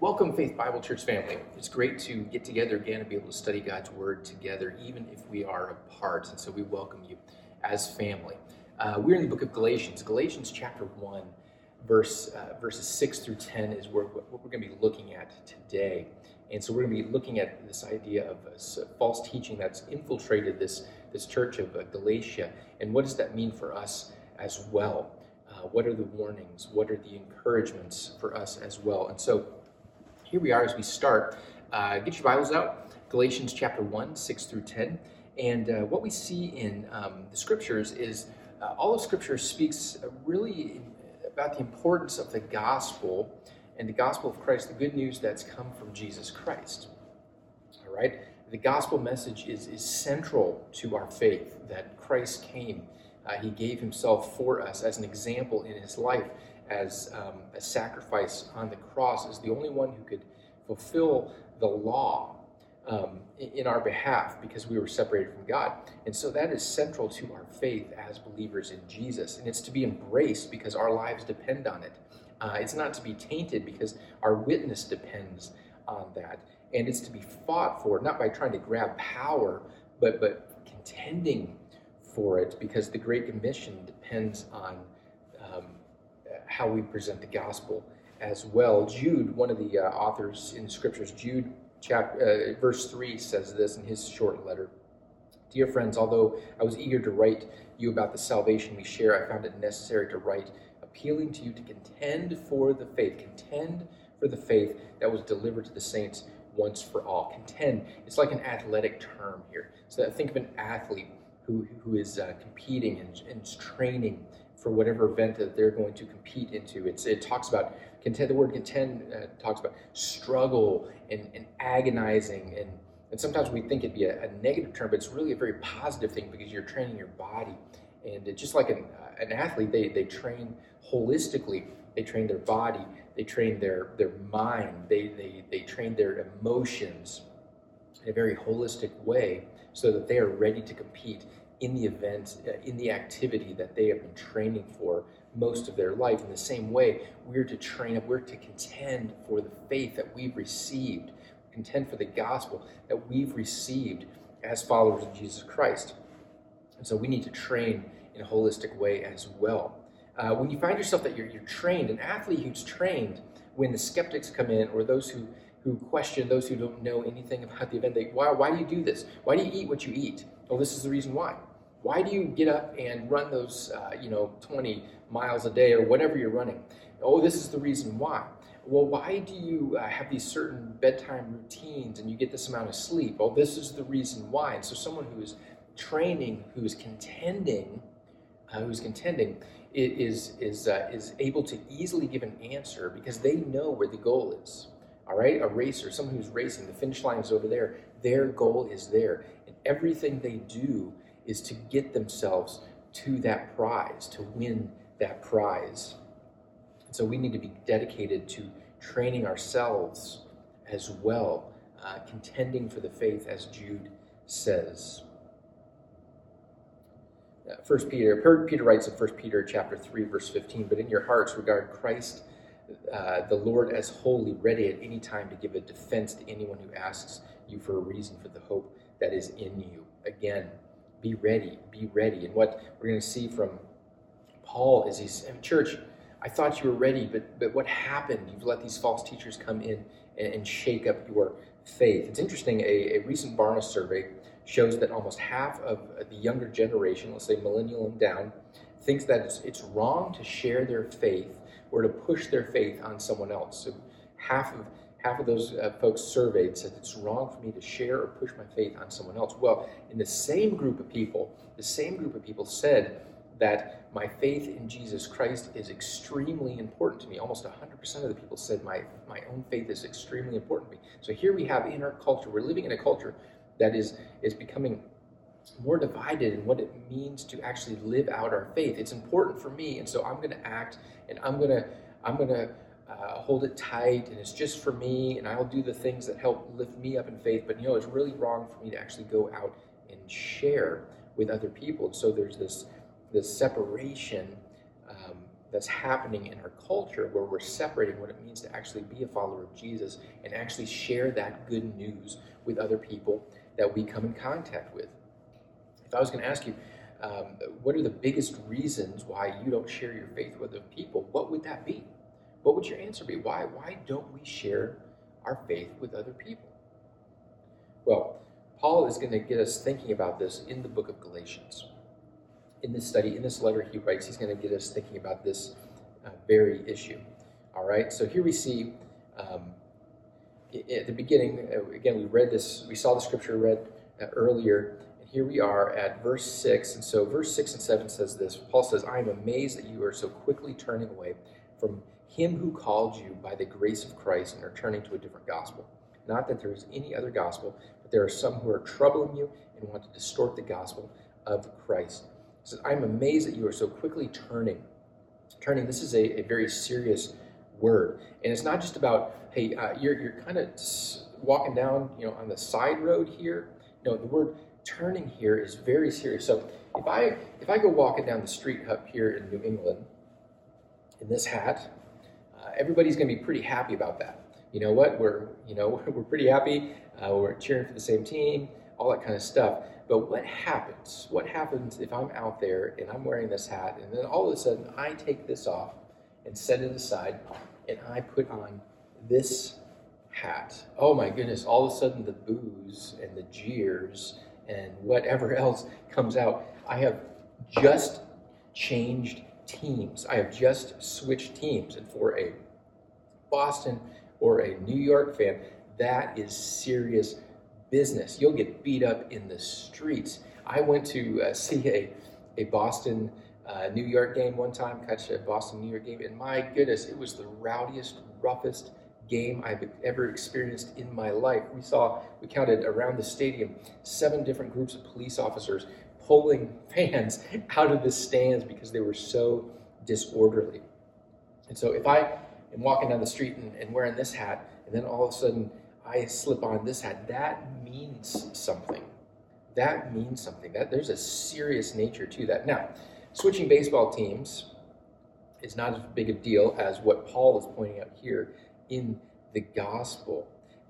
Welcome, Faith Bible Church family. It's great to get together again and be able to study God's Word together, even if we are apart. And so we welcome you as family. Uh, we're in the book of Galatians. Galatians chapter 1, verse, uh, verses 6 through 10 is where, what we're going to be looking at today. And so we're going to be looking at this idea of a false teaching that's infiltrated this, this church of uh, Galatia. And what does that mean for us as well? Uh, what are the warnings? What are the encouragements for us as well? And so here we are as we start. Uh, get your Bibles out, Galatians chapter 1, 6 through 10. And uh, what we see in um, the scriptures is uh, all of scripture speaks really about the importance of the gospel and the gospel of Christ, the good news that's come from Jesus Christ. All right? The gospel message is, is central to our faith that Christ came. Uh, he gave himself for us as an example in his life, as um, a sacrifice on the cross, as the only one who could fulfill the law um, in our behalf because we were separated from God. And so that is central to our faith as believers in Jesus. And it's to be embraced because our lives depend on it. Uh, it's not to be tainted because our witness depends on that. And it's to be fought for, not by trying to grab power, but, but contending for it because the Great Commission depends on how we present the gospel as well. Jude, one of the uh, authors in scriptures, Jude, chapter, uh, verse 3 says this in his short letter Dear friends, although I was eager to write you about the salvation we share, I found it necessary to write appealing to you to contend for the faith. Contend for the faith that was delivered to the saints once for all. Contend, it's like an athletic term here. So think of an athlete who, who is uh, competing and, and training for whatever event that they're going to compete into. It's, it talks about contend. The word contend uh, talks about struggle and, and agonizing, and, and sometimes we think it'd be a, a, negative term, but it's really a very positive thing because you're training your body. And just like an, uh, an athlete, they, they train holistically. They train their body, they train their, their mind, they, they, they train their emotions in a very holistic way so that they are ready to compete in the event, uh, in the activity that they have been training for most of their life. In the same way, we're to train up, we're to contend for the faith that we've received, contend for the gospel that we've received as followers of Jesus Christ. And so we need to train in a holistic way as well. Uh, when you find yourself that you're, you're trained, an athlete who's trained, when the skeptics come in or those who, who question, those who don't know anything about the event, they, why, why do you do this? Why do you eat what you eat? Well, this is the reason why. Why do you get up and run those, uh, you know, 20 miles a day or whatever you're running? Oh, this is the reason why. Well, why do you uh, have these certain bedtime routines and you get this amount of sleep? Well, this is the reason why. And so, someone who is training, who is contending, uh, who's contending, is is uh, is able to easily give an answer because they know where the goal is. All right, a racer, someone who's racing, the finish line is over there. Their goal is there, and everything they do is to get themselves to that prize, to win that prize. And so we need to be dedicated to training ourselves as well, uh, contending for the faith, as Jude says. Uh, First Peter, Peter writes in First Peter chapter three, verse fifteen. But in your hearts, regard Christ, uh, the Lord, as holy, ready at any time to give a defense to anyone who asks you for a reason for the hope that is in you. Again, be ready, be ready. And what we're going to see from Paul is he's church. I thought you were ready, but but what happened? You've let these false teachers come in and, and shake up your faith. It's interesting. A, a recent Barna survey shows that almost half of the younger generation, let's say millennial and down, thinks that it's, it's wrong to share their faith or to push their faith on someone else. So half of half of those uh, folks surveyed said it's wrong for me to share or push my faith on someone else. Well, in the same group of people, the same group of people said that my faith in Jesus Christ is extremely important to me. Almost 100% of the people said my, my own faith is extremely important to me. So here we have in our culture, we're living in a culture that is, is becoming more divided in what it means to actually live out our faith. It's important for me, and so I'm going to act and I'm going to I'm going to uh, hold it tight, and it's just for me, and I'll do the things that help lift me up in faith. But you know, it's really wrong for me to actually go out and share with other people. And so there's this this separation um, that's happening in our culture where we're separating what it means to actually be a follower of Jesus and actually share that good news with other people that we come in contact with. If I was going to ask you, um, what are the biggest reasons why you don't share your faith with other people? What would that be? What would your answer be? Why, why don't we share our faith with other people? Well, Paul is going to get us thinking about this in the book of Galatians. In this study, in this letter he writes, he's going to get us thinking about this uh, very issue. All right, so here we see um, at the beginning, uh, again, we read this, we saw the scripture read uh, earlier, and here we are at verse 6. And so, verse 6 and 7 says this Paul says, I am amazed that you are so quickly turning away from him who called you by the grace of Christ and are turning to a different gospel. Not that there is any other gospel, but there are some who are troubling you and want to distort the gospel of Christ. He says, I'm amazed that you are so quickly turning. Turning, this is a, a very serious word. And it's not just about, hey, uh, you're, you're kind of walking down, you know, on the side road here. No, the word turning here is very serious. So if I if I go walking down the street up here in New England in this hat, everybody's going to be pretty happy about that. You know what? We're you know we're pretty happy. Uh, we're cheering for the same team, all that kind of stuff. But what happens? What happens if I'm out there and I'm wearing this hat, and then all of a sudden I take this off and set it aside, and I put on this hat. Oh my goodness, all of a sudden the boos and the jeers and whatever else comes out. I have just changed teams. I have just switched teams. And for a Boston or a New York fan, that is serious business. You'll get beat up in the streets. I went to uh, see a, a Boston uh, New York game one time, catch a Boston New York game, and my goodness, it was the rowdiest, roughest game I've ever experienced in my life. We saw, we counted around the stadium seven different groups of police officers pulling fans out of the stands because they were so disorderly. And so if I am walking down the street and, and wearing this hat, and then all of a sudden I slip on this hat, that means something. That means something. That there's a serious nature to that. Now, switching baseball teams is not as big a deal as what Paul is pointing out here in the gospel.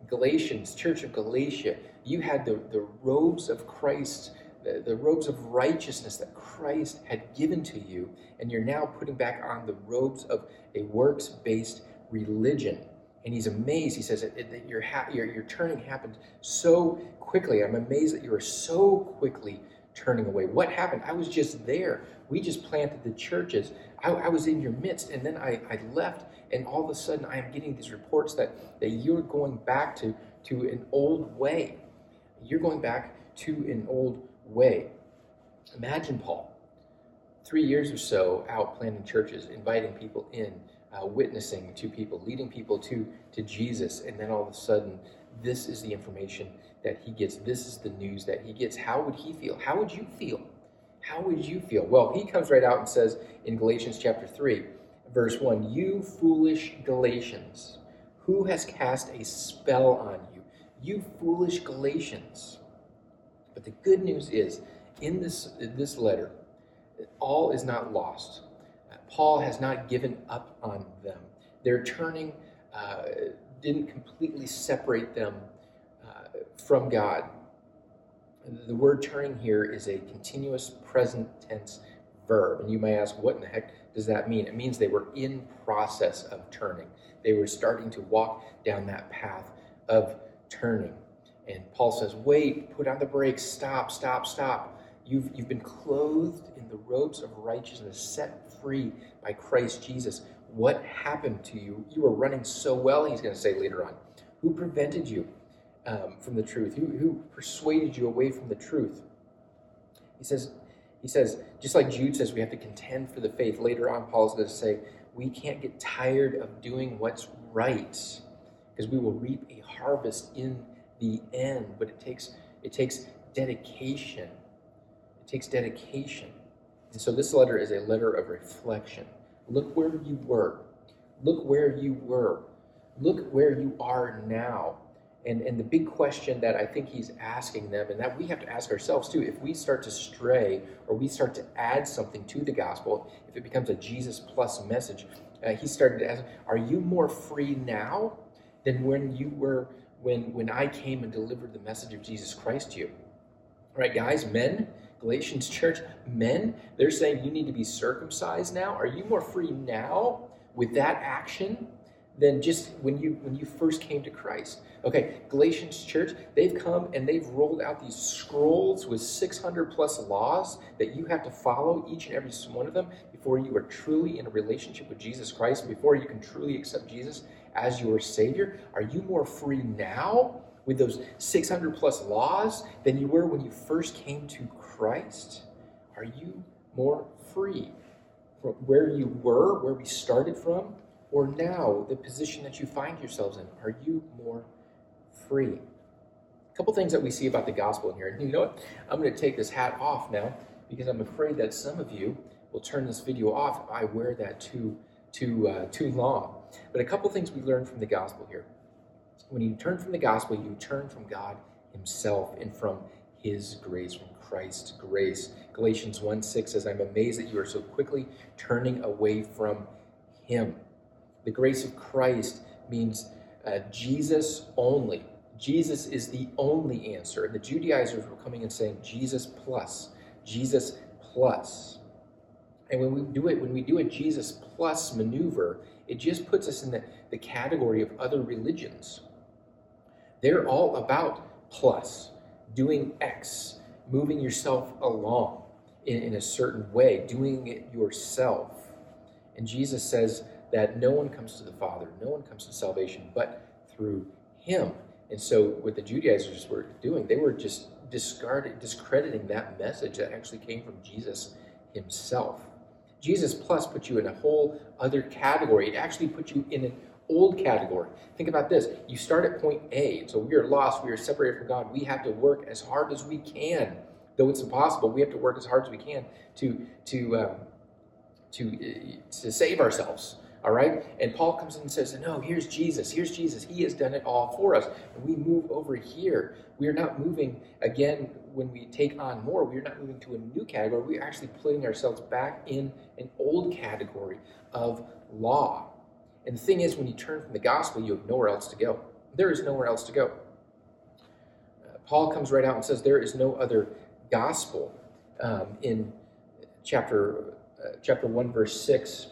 Galatians, Church of Galatia, you had the, the robes of Christ, the, robes of righteousness that Christ had given to you, and you're now putting back on the robes of a works based religion. And he's amazed. He says that, that your, ha- your, your turning happened so quickly. I'm amazed that you are so quickly turning away. What happened? I was just there. We just planted the churches. I, I was in your midst, and then I, I left, and all of a sudden I am getting these reports that, that you're going back to, to an old way. You're going back to an old way. Imagine Paul, three years or so out planting churches, inviting people in, uh, witnessing to people, leading people to, to Jesus, and then all of a sudden, this is the information that he gets. This is the news that he gets. How would he feel? How would you feel? How would you feel? Well, he comes right out and says in Galatians chapter 3, verse 1 You foolish Galatians, who has cast a spell on you? You foolish Galatians. But the good news is, in this, in this letter, all is not lost. Paul has not given up on them. Their turning uh, didn't completely separate them uh, from God. The word turning here is a continuous present tense verb. And you may ask, what in the heck does that mean? It means they were in process of turning. They were starting to walk down that path of turning. And Paul says, wait, put on the brakes, stop, stop, stop. You've, you've been clothed in the robes of righteousness, set free by Christ Jesus. What happened to you? You were running so well, he's going to say later on. Who prevented you? um, from the truth? Who, who persuaded you away from the truth? He says, he says, just like Jude says, we have to contend for the faith. Later on, Paul is going to say, we can't get tired of doing what's right because we will reap a harvest in the end. But it takes it takes dedication. It takes dedication. And so this letter is a letter of reflection. Look where you were. Look where you were. Look where you are now And, and the big question that I think he's asking them, and that we have to ask ourselves too, if we start to stray or we start to add something to the gospel, if it becomes a Jesus plus message, uh, he started to ask, Are you more free now than when you were when when I came and delivered the message of Jesus Christ to you? All right, guys, men, Galatians church, men, they're saying you need to be circumcised now. Are you more free now with that action than just when you when you first came to Christ? Okay, Galatians church, they've come and they've rolled out these scrolls with 600 plus laws that you have to follow each and every one of them before you are truly in a relationship with Jesus Christ, before you can truly accept Jesus as your Savior. Are you more free now with those 600 plus laws than you were when you first came to Christ? Are you more free from where you were, where we started from, or now the position that you find yourselves in? Are you more free. A couple things that we see about the gospel in here. And you know what? I'm going to take this hat off now because I'm afraid that some of you will turn this video off if I wear that too too uh, too long. But a couple things we learn from the gospel here. When you turn from the gospel, you turn from God Himself and from His grace, from Christ's grace. Galatians 1 6 says, I'm amazed that you are so quickly turning away from Him. The grace of Christ means uh, Jesus only. Jesus is the only answer. And the Judaizers were coming and saying, Jesus plus, Jesus plus. And when we do it, when we do a Jesus plus maneuver, it just puts us in the, the category of other religions. They're all about plus, doing X, moving yourself along in, in a certain way, doing it yourself. And Jesus says that no one comes to the Father, no one comes to salvation but through him. And so, what the Judaizers were doing, they were just discarding, discrediting that message that actually came from Jesus himself. Jesus plus put you in a whole other category. It actually put you in an old category. Think about this. You start at point A. So we are lost. We are separated from God. We have to work as hard as we can. Though it's impossible, we have to work as hard as we can to, to, um, to, uh, to save ourselves. All right? And Paul comes in and says, No, here's Jesus. Here's Jesus. He has done it all for us. And we move over here. We are not moving again when we take on more. We are not moving to a new category. We're actually putting ourselves back in an old category of law. And the thing is, when you turn from the gospel, you have nowhere else to go. There is nowhere else to go. Uh, Paul comes right out and says, There is no other gospel. Um, in chapter, uh, chapter 1, verse 6,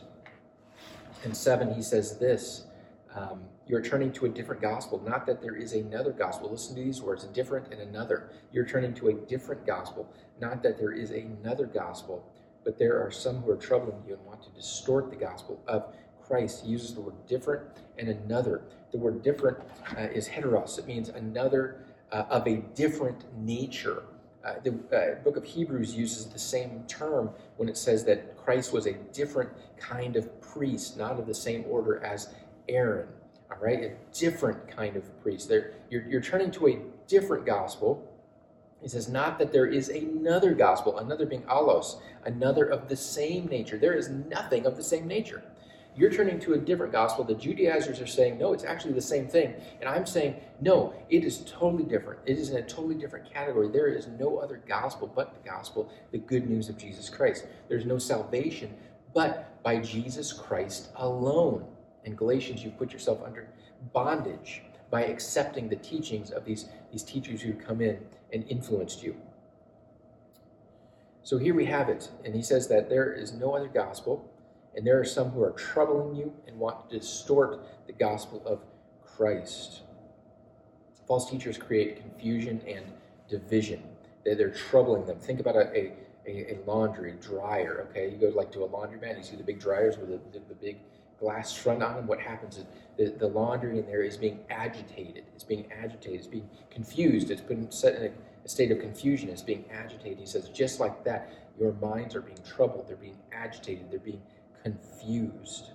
and 7, he says this um, You're turning to a different gospel. Not that there is another gospel. Listen to these words different and another. You're turning to a different gospel. Not that there is another gospel, but there are some who are troubling you and want to distort the gospel of Christ. He uses the word different and another. The word different uh, is heteros, it means another uh, of a different nature. Uh, the uh, book of Hebrews uses the same term when it says that Christ was a different kind of priest, not of the same order as Aaron. All right, a different kind of priest. There, you're, you're turning to a different gospel. He says, not that there is another gospel, another being allos, another of the same nature. There is nothing of the same nature. You're turning to a different gospel. The Judaizers are saying, no, it's actually the same thing. And I'm saying, no, it is totally different. It is in a totally different category. There is no other gospel but the gospel, the good news of Jesus Christ. There's no salvation but by Jesus Christ alone. In Galatians, you put yourself under bondage by accepting the teachings of these, these teachers who come in and influenced you. So here we have it. And he says that there is no other gospel and there are some who are troubling you and want to distort the gospel of Christ. False teachers create confusion and division. They're, troubling them. Think about a, a, a, laundry dryer, okay? You go like to a laundromat, you see the big dryers with the, the, the big glass front on them. What happens is the, the laundry in there is being agitated. It's being agitated. It's being confused. It's been set in a, a state of confusion. It's being agitated. He says, just like that, your minds are being troubled. They're being agitated. They're being confused.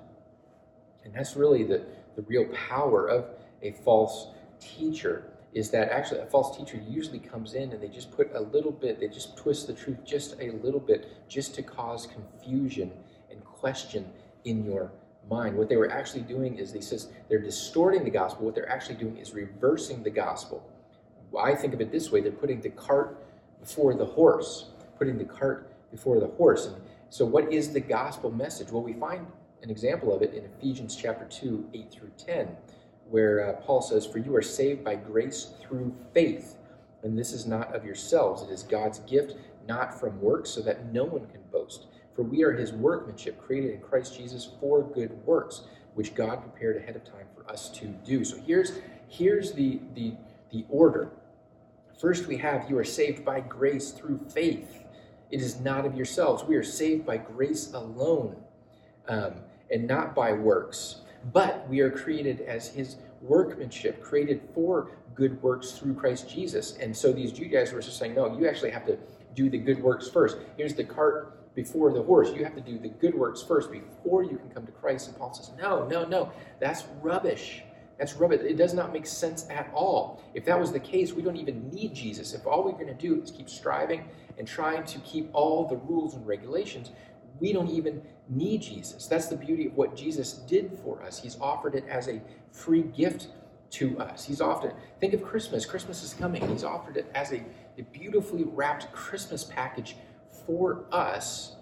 And that's really the, the real power of a false teacher is that actually a false teacher usually comes in and they just put a little bit, they just twist the truth just a little bit just to cause confusion and question in your mind. What they were actually doing is, they says, they're distorting the gospel. What they're actually doing is reversing the gospel. I think of it this way they're putting the cart before the horse, putting the cart before the horse. And so, what is the gospel message? Well, we find an example of it in Ephesians chapter 2, 8 through 10, where uh, Paul says, For you are saved by grace through faith, and this is not of yourselves, it is God's gift, not from works, so that no one can boast. For we are his workmanship, created in Christ Jesus for good works, which God prepared ahead of time for us to do. So here's here's the the the order. First, we have you are saved by grace through faith. It is not of yourselves. We are saved by grace alone um, and not by works. But we are created as his workmanship, created for good works through Christ Jesus. And so these Judaizers were just saying, no, you actually have to do the good works first. Here's the cart before the horse. You have to do the good works first before you can come to Christ. And Paul says, no, no, no, that's rubbish. That's rubbish. It does not make sense at all. If that was the case, we don't even need Jesus. If all we're going to do is keep striving and trying to keep all the rules and regulations, we don't even need Jesus. That's the beauty of what Jesus did for us. He's offered it as a free gift to us. He's offered, think of Christmas. Christmas is coming. He's offered it as a, a beautifully wrapped Christmas package for us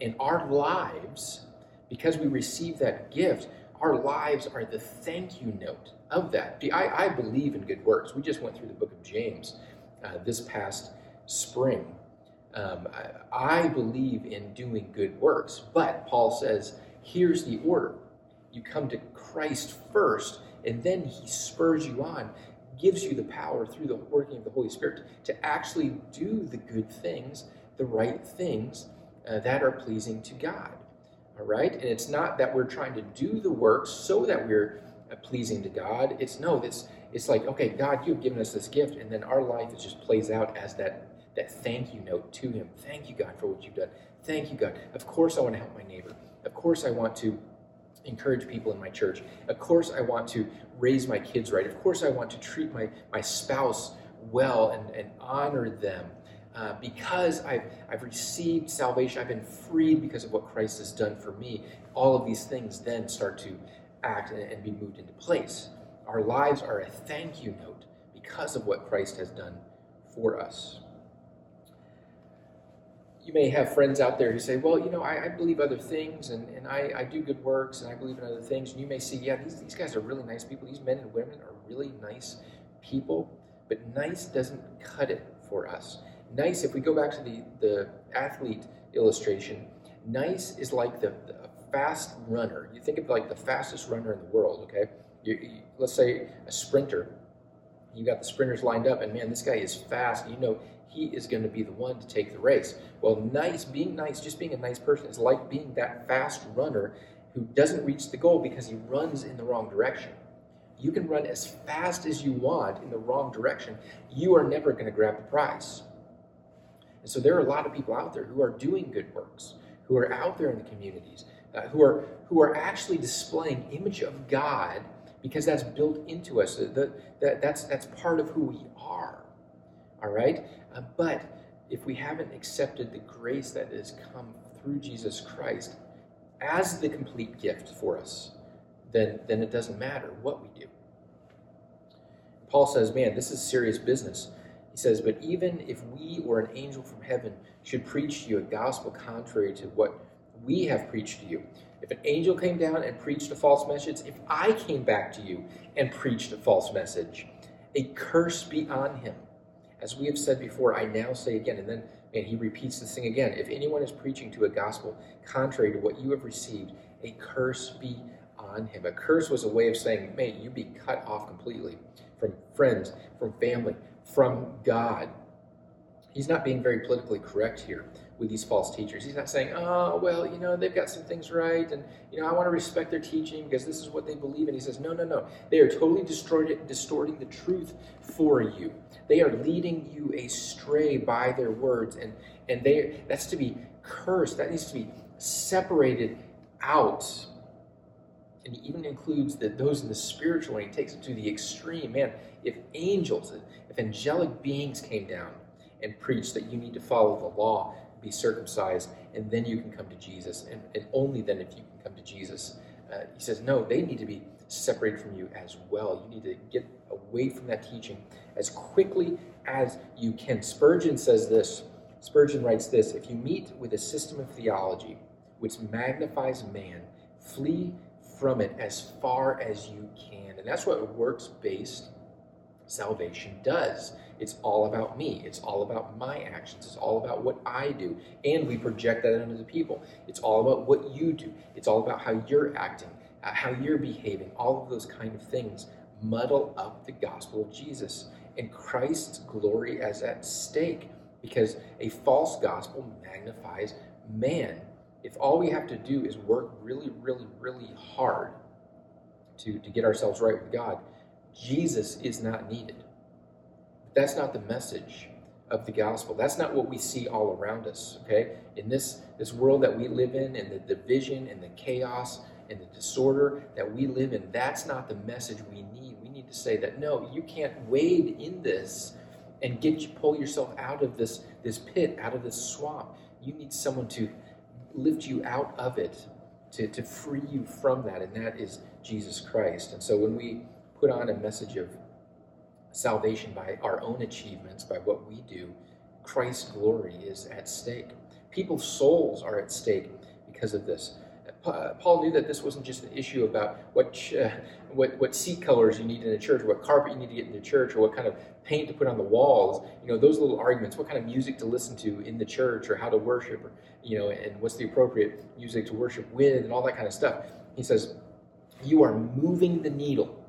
in our lives. Because we receive that gift, our lives are the thank you note of that. I, I believe in good works. We just went through the book of James uh, this past spring. Um, I, I believe in doing good works, but Paul says, here's the order. You come to Christ first, and then he spurs you on, gives you the power through the working of the Holy Spirit to actually do the good things, the right things uh, that are pleasing to God. All right? And it's not that we're trying to do the work so that we're uh, pleasing to God. It's no, it's, it's like, okay, God, you've given us this gift, and then our life just plays out as that, that thank you note to Him. Thank you, God, for what you've done. Thank you, God. Of course, I want to help my neighbor. Of course, I want to encourage people in my church. Of course, I want to raise my kids right. Of course, I want to treat my, my spouse well and, and honor them. Uh, because I've, I've received salvation, I've been freed because of what Christ has done for me, all of these things then start to act and, and be moved into place. Our lives are a thank you note because of what Christ has done for us. You may have friends out there who say, Well, you know, I, I believe other things and, and I, I, do good works and I believe in other things. And you may see, Yeah, these, these guys are really nice people. These men and women are really nice people. But nice doesn't cut it for us nice, if we go back to the, the athlete illustration, nice is like the, the fast runner. You think of like the fastest runner in the world, okay? You, you, let's say a sprinter. You got the sprinters lined up, and man, this guy is fast. You know he is going to be the one to take the race. Well, nice, being nice, just being a nice person is like being that fast runner who doesn't reach the goal because he runs in the wrong direction. You can run as fast as you want in the wrong direction. You are never going to grab the prize. And so there are a lot of people out there who are doing good works, who are out there in the communities, uh, who are who are actually displaying image of God because that's built into us. The, that, that's that's part of who we are. All right, uh, but if we haven't accepted the grace that has come through Jesus Christ as the complete gift for us, then then it doesn't matter what we do. Paul says, "Man, this is serious business." He says, But even if we or an angel from heaven should preach to you a gospel contrary to what we have preached to you, if an angel came down and preached a false message, if I came back to you and preached a false message, a curse be on him. As we have said before, I now say again, and then and he repeats this thing again. If anyone is preaching to a gospel contrary to what you have received, a curse be on him. A curse was a way of saying, may you be cut off completely from friends, from family, from God. He's not being very politically correct here with these false teachers. He's not saying, oh, well, you know, they've got some things right, and, you know, I want to respect their teaching because this is what they believe. And he says, no, no, no. They are totally distorting the truth for you. They are leading you astray by their words, and, and they that's to be cursed. That needs to be separated out. And he even includes that those in the spiritual, and he takes it to the extreme. Man, if angels, if angelic beings came down and preached that you need to follow the law, be circumcised, and then you can come to Jesus, and, and only then if you can come to Jesus, uh, he says, no, they need to be separated from you as well. You need to get away from that teaching as quickly as you can. Spurgeon says this Spurgeon writes this If you meet with a system of theology which magnifies man, flee from it as far as you can. And that's what works based salvation does. It's all about me. It's all about my actions. It's all about what I do. And we project that onto the people. It's all about what you do. It's all about how you're acting, uh, how you're behaving. All of those kind of things muddle up the gospel of Jesus. And Christ's glory as at stake because a false gospel magnifies man. If all we have to do is work really, really, really hard to, to get ourselves right with God, Jesus is not needed. That's not the message of the gospel. That's not what we see all around us, okay? In this, this world that we live in, and the division and the chaos and the disorder that we live in, that's not the message we need. We need to say that no, you can't wade in this and get you pull yourself out of this, this pit, out of this swamp. You need someone to lift you out of it, to, to free you from that, and that is Jesus Christ. And so when we put on a message of salvation by our own achievements, by what we do, Christ's glory is at stake. People's souls are at stake because of this. Paul knew that this wasn't just an issue about what, uh, what, what seat colors you need in a church, or what carpet you need to get in the church, or what kind of paint to put on the walls. You know, those little arguments, what kind of music to listen to in the church, or how to worship, or, you know, and what's the appropriate music to worship with, and all that kind of stuff. He says, You are moving the needle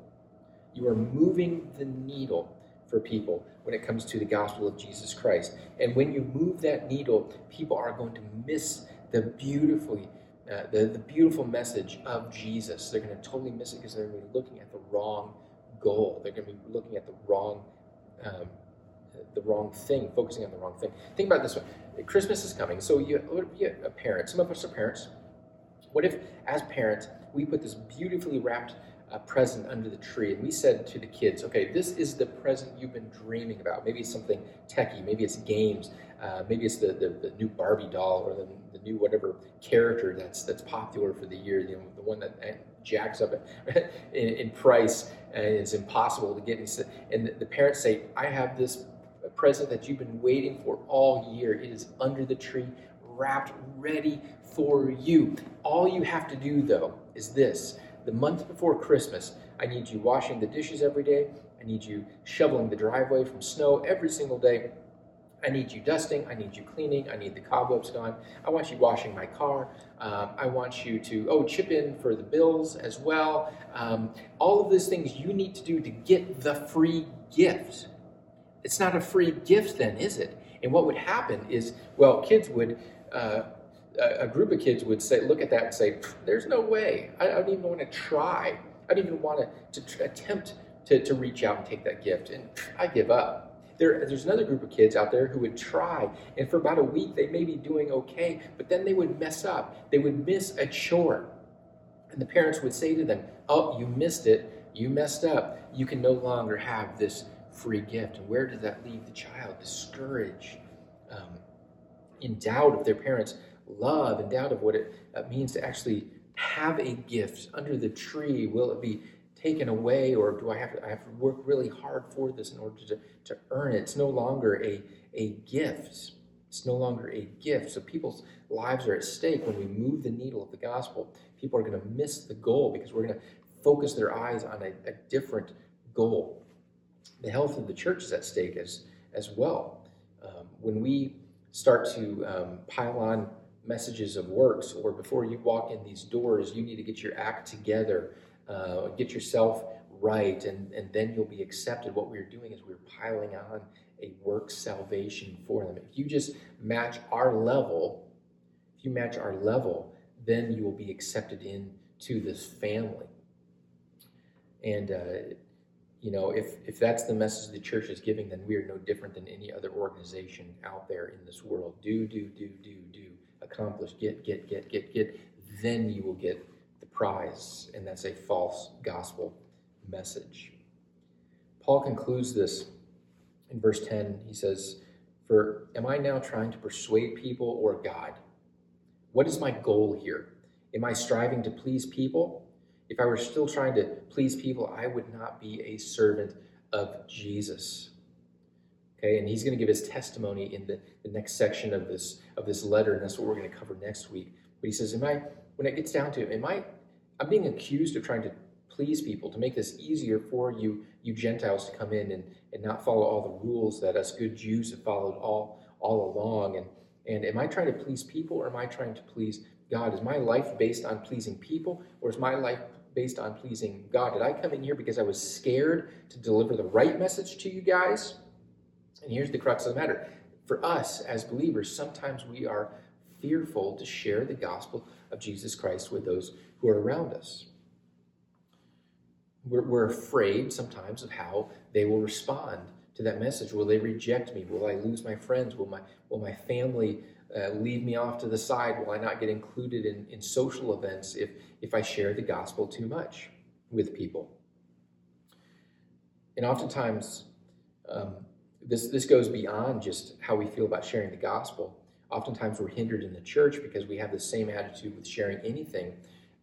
you are moving the needle for people when it comes to the gospel of Jesus Christ. And when you move that needle, people are going to miss the beautifully uh, the, the beautiful message of Jesus. They're going to totally miss it because they're going to be looking at the wrong goal. They're going to be looking at the wrong um, the wrong thing, focusing on the wrong thing. Think about this one. Christmas is coming, so you, you a parent. Some of us are parents. What if, as parents, we put this beautifully wrapped a present under the tree. And we said to the kids, okay, this is the present you've been dreaming about. Maybe it's something techie, maybe it's games, uh, maybe it's the, the, the, new Barbie doll or the, the new whatever character that's that's popular for the year, you know, the one that uh, jacks up in, in price and it's impossible to get. And the parents say, I have this present that you've been waiting for all year. It is under the tree, wrapped, ready for you. All you have to do, though, is this the month before Christmas, I need you washing the dishes every day. I need you shoveling the driveway from snow every single day. I need you dusting. I need you cleaning. I need the cobwebs gone. I want you washing my car. Um, I want you to, oh, chip in for the bills as well. Um, all of those things you need to do to get the free gift. It's not a free gift, then, is it? And what would happen is, well, kids would uh, a, group of kids would say, look at that and say, "There's no way. I, I don't even want to try. I don't even want to, to attempt to, to reach out and take that gift, and I give up." There, there's another group of kids out there who would try, and for about a week they may be doing okay, but then they would mess up. They would miss a chore, and the parents would say to them, "Oh, you missed it. You messed up. You can no longer have this free gift." And where does that leave the child? Discouraged, um, in doubt of their parents' love and doubt of what it uh, means to actually have a gift under the tree. Will it be taken away, or do I have to, I have to work really hard for this in order to, to earn it? It's no longer a, a gift. It's no longer a gift. So people's lives are at stake when we move the needle of the gospel. People are going to miss the goal because we're going to focus their eyes on a, a different goal. The health of the church is at stake as, as well. Um, when we start to um, pile on messages of works, or before you walk in these doors, you need to get your act together, uh, get yourself right, and, and then you'll be accepted. What we're doing is we're piling on a work salvation for them. If you just match our level, if you match our level, then you will be accepted into this family. And uh, you know, if if that's the message the church is giving, then we are no different than any other organization out there in this world. Do, do, do, do, do accomplish, get, get, get, get, get, then you will get prize. And that's a false gospel message. Paul concludes this in verse 10. He says, For am I now trying to persuade people or God? What is my goal here? Am I striving to please people? if I were still trying to please people, I would not be a servant of Jesus. Okay, and he's going to give his testimony in the, the next section of this of this letter, and that's what we're going to cover next week. But he says, Am I when it gets down to it, am I I'm being accused of trying to please people, to make this easier for you, you Gentiles to come in and, and not follow all the rules that us good Jews have followed all all along. And and am I trying to please people or am I trying to please God? Is my life based on pleasing people or is my life based on pleasing God? Did I come in here because I was scared to deliver the right message to you guys? And here's the crux of the matter. For us as believers, sometimes we are fearful to share the gospel of Jesus Christ with those who are around us. We're, we're afraid sometimes of how they will respond to that message. Will they reject me? Will I lose my friends? Will my, will my family uh, leave me off to the side? Will I not get included in, in social events if, if I share the gospel too much with people? And oftentimes, um, this, this goes beyond just how we feel about sharing the gospel. Oftentimes, we're hindered in the church because we have the same attitude with sharing anything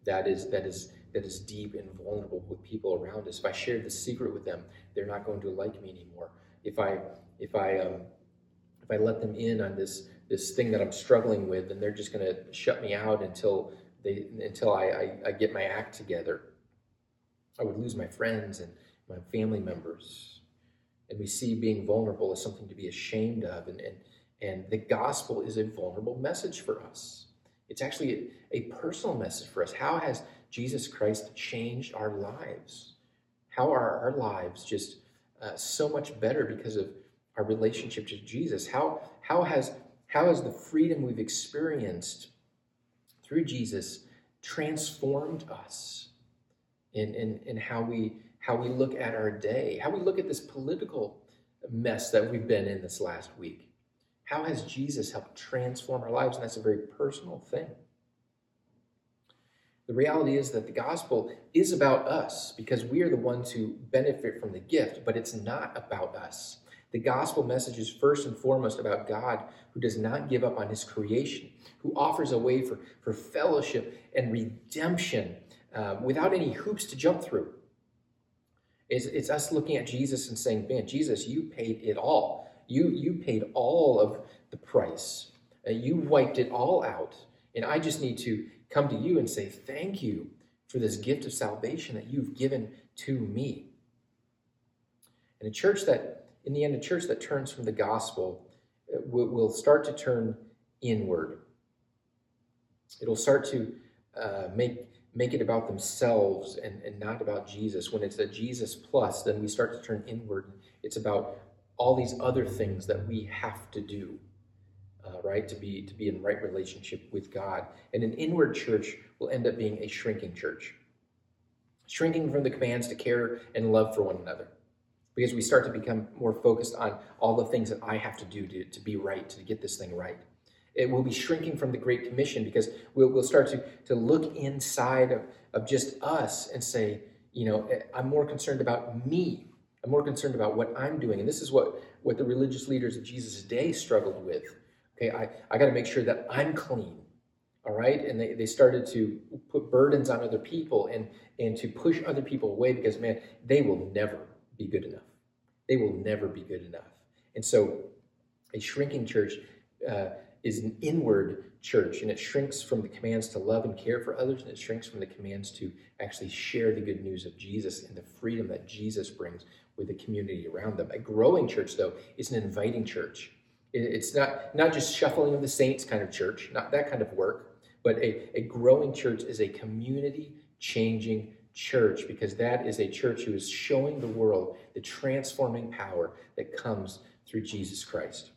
that is that is that is deep and vulnerable with people around us. If I share the secret with them, they're not going to like me anymore. If I if I um, if I let them in on this this thing that I'm struggling with, then they're just going to shut me out until they until I, I, I get my act together. I would lose my friends and my family members. And we see being vulnerable as something to be ashamed of. And, and, and the gospel is a vulnerable message for us. It's actually a, a personal message for us. How has Jesus Christ changed our lives? How are our lives just uh, so much better because of our relationship to Jesus? How, how, has, how has the freedom we've experienced through Jesus transformed us in, in, in how, we, how we look at our day, how we look at this political mess that we've been in this last week? How has Jesus helped transform our lives? And that's a very personal thing. The reality is that the gospel is about us because we are the ones who benefit from the gift, but it's not about us. The gospel message is first and foremost about God who does not give up on his creation, who offers a way for, for fellowship and redemption uh, without any hoops to jump through. It's, it's us looking at Jesus and saying, Man, Jesus, you paid it all. You, you paid all of the price. Uh, you wiped it all out. And I just need to come to you and say, Thank you for this gift of salvation that you've given to me. And a church that, in the end, a church that turns from the gospel uh, will, will start to turn inward. It'll start to uh, make make it about themselves and, and not about Jesus. When it's a Jesus plus, then we start to turn inward. It's about all these other things that we have to do uh, right? To be to be in right relationship with God. And an inward church will end up being a shrinking church, shrinking from the commands to care and love for one another, because we start to become more focused on all the things that I have to do to, to be right, to get this thing right. It will be shrinking from the Great Commission because we'll, we'll start to, to look inside of, of just us and say, you know, I'm more concerned about me. I'm more concerned about what I'm doing. And this is what, what the religious leaders of Jesus' day struggled with Okay, I, I got to make sure that I'm clean. All right. And they, they started to put burdens on other people and, and to push other people away because, man, they will never be good enough. They will never be good enough. And so a shrinking church uh, is an inward church and it shrinks from the commands to love and care for others and it shrinks from the commands to actually share the good news of Jesus and the freedom that Jesus brings with the community around them. A growing church, though, is an inviting church. It's not, not just shuffling of the saints kind of church, not that kind of work, but a, a growing church is a community changing church because that is a church who is showing the world the transforming power that comes through Jesus Christ.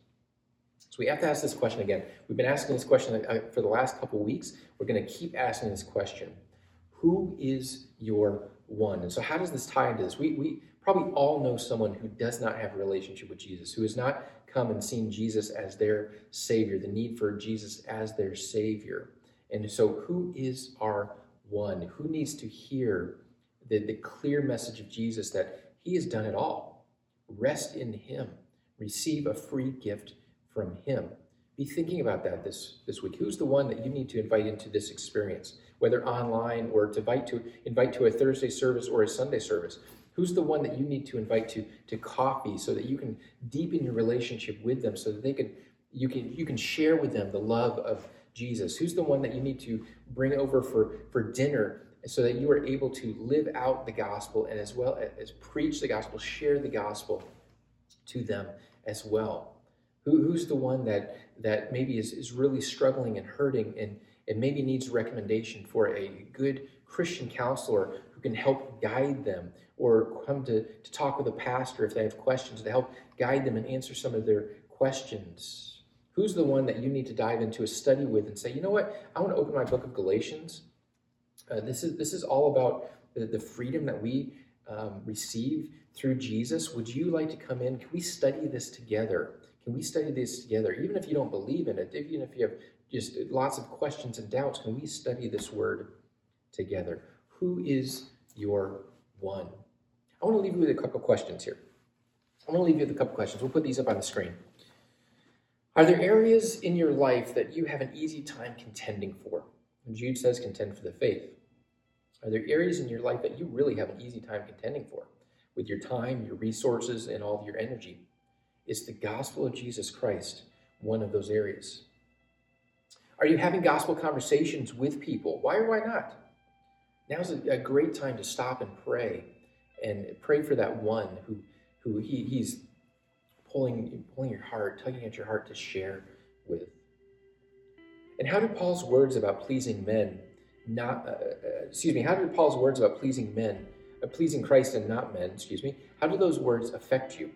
So we have to ask this question again. We've been asking this question uh, for the last couple weeks. We're going to keep asking this question Who is your one? And so, how does this tie into this? We, we probably all know someone who does not have a relationship with Jesus, who has not come and seen Jesus as their Savior, the need for Jesus as their Savior. And so, who is our one? Who needs to hear the, the clear message of Jesus that He has done it all? Rest in Him, receive a free gift from Him. Be thinking about that this, this week. Who's the one that you need to invite into this experience? whether online or to invite to invite to a Thursday service or a Sunday service? Who's the one that you need to invite to to coffee so that you can deepen your relationship with them so that they can you can you can share with them the love of Jesus? Who's the one that you need to bring over for for dinner so that you are able to live out the gospel and as well as preach the gospel, share the gospel to them as well? Who, who's the one that that maybe is, is really struggling and hurting and, and maybe needs recommendation for a good Christian counselor who can help guide them or come to, to talk with a pastor if they have questions to help guide them and answer some of their questions? Who's the one that you need to dive into a study with and say, you know what, I want to open my book of Galatians. Uh, this is this is all about the, the freedom that we um, receive through Jesus. Would you like to come in? Can we study this together? Can we study this together? Even if you don't believe in it, even if you have just lots of questions and doubts, can we study this word together? Who is your one? I want to leave you with a couple questions here. I want to leave you with a couple questions. We'll put these up on the screen. Are there areas in your life that you have an easy time contending for? Jude says, contend for the faith. Are there areas in your life that you really have an easy time contending for with your time, your resources, and all of your energy? Is the gospel of Jesus Christ one of those areas? Are you having gospel conversations with people? Why or why not? Now's a, great time to stop and pray and pray for that one who, who he, he's pulling, pulling your heart, tugging at your heart to share with. And how do Paul's words about pleasing men not, uh, uh, excuse me, how do Paul's words about pleasing men, uh, pleasing Christ and not men, excuse me, how do those words affect you?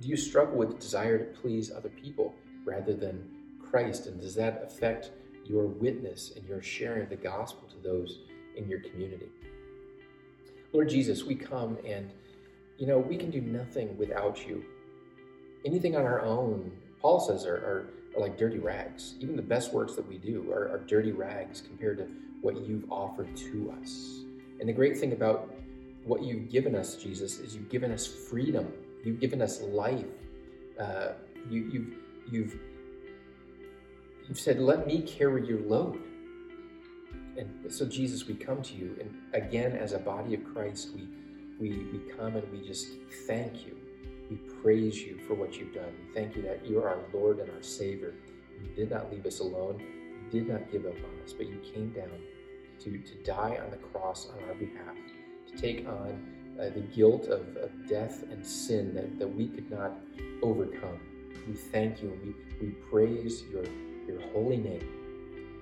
Do you struggle with the desire to please other people rather than Christ? And does that affect your witness and your sharing of the gospel to those in your community? Lord Jesus, we come and, you know, we can do nothing without you. Anything on our own, Paul says, are, are, are like dirty rags. Even the best works that we do are, are dirty rags compared to what you've offered to us. And the great thing about what you've given us, Jesus, is you've given us freedom. You've given us life. Uh, you, you've you've you've said, "Let me carry your load." And so, Jesus, we come to you, and again, as a body of Christ, we we we come and we just thank you. We praise you for what you've done. We thank you that you are our Lord and our Savior. You did not leave us alone You did not give up on us, but you came down to, to die on the cross on our behalf, to take on uh, the guilt of, of death and sin that, that we could not overcome. We thank you and we, we praise your, your holy name.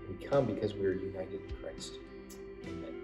We come because we are united in Christ. Amen.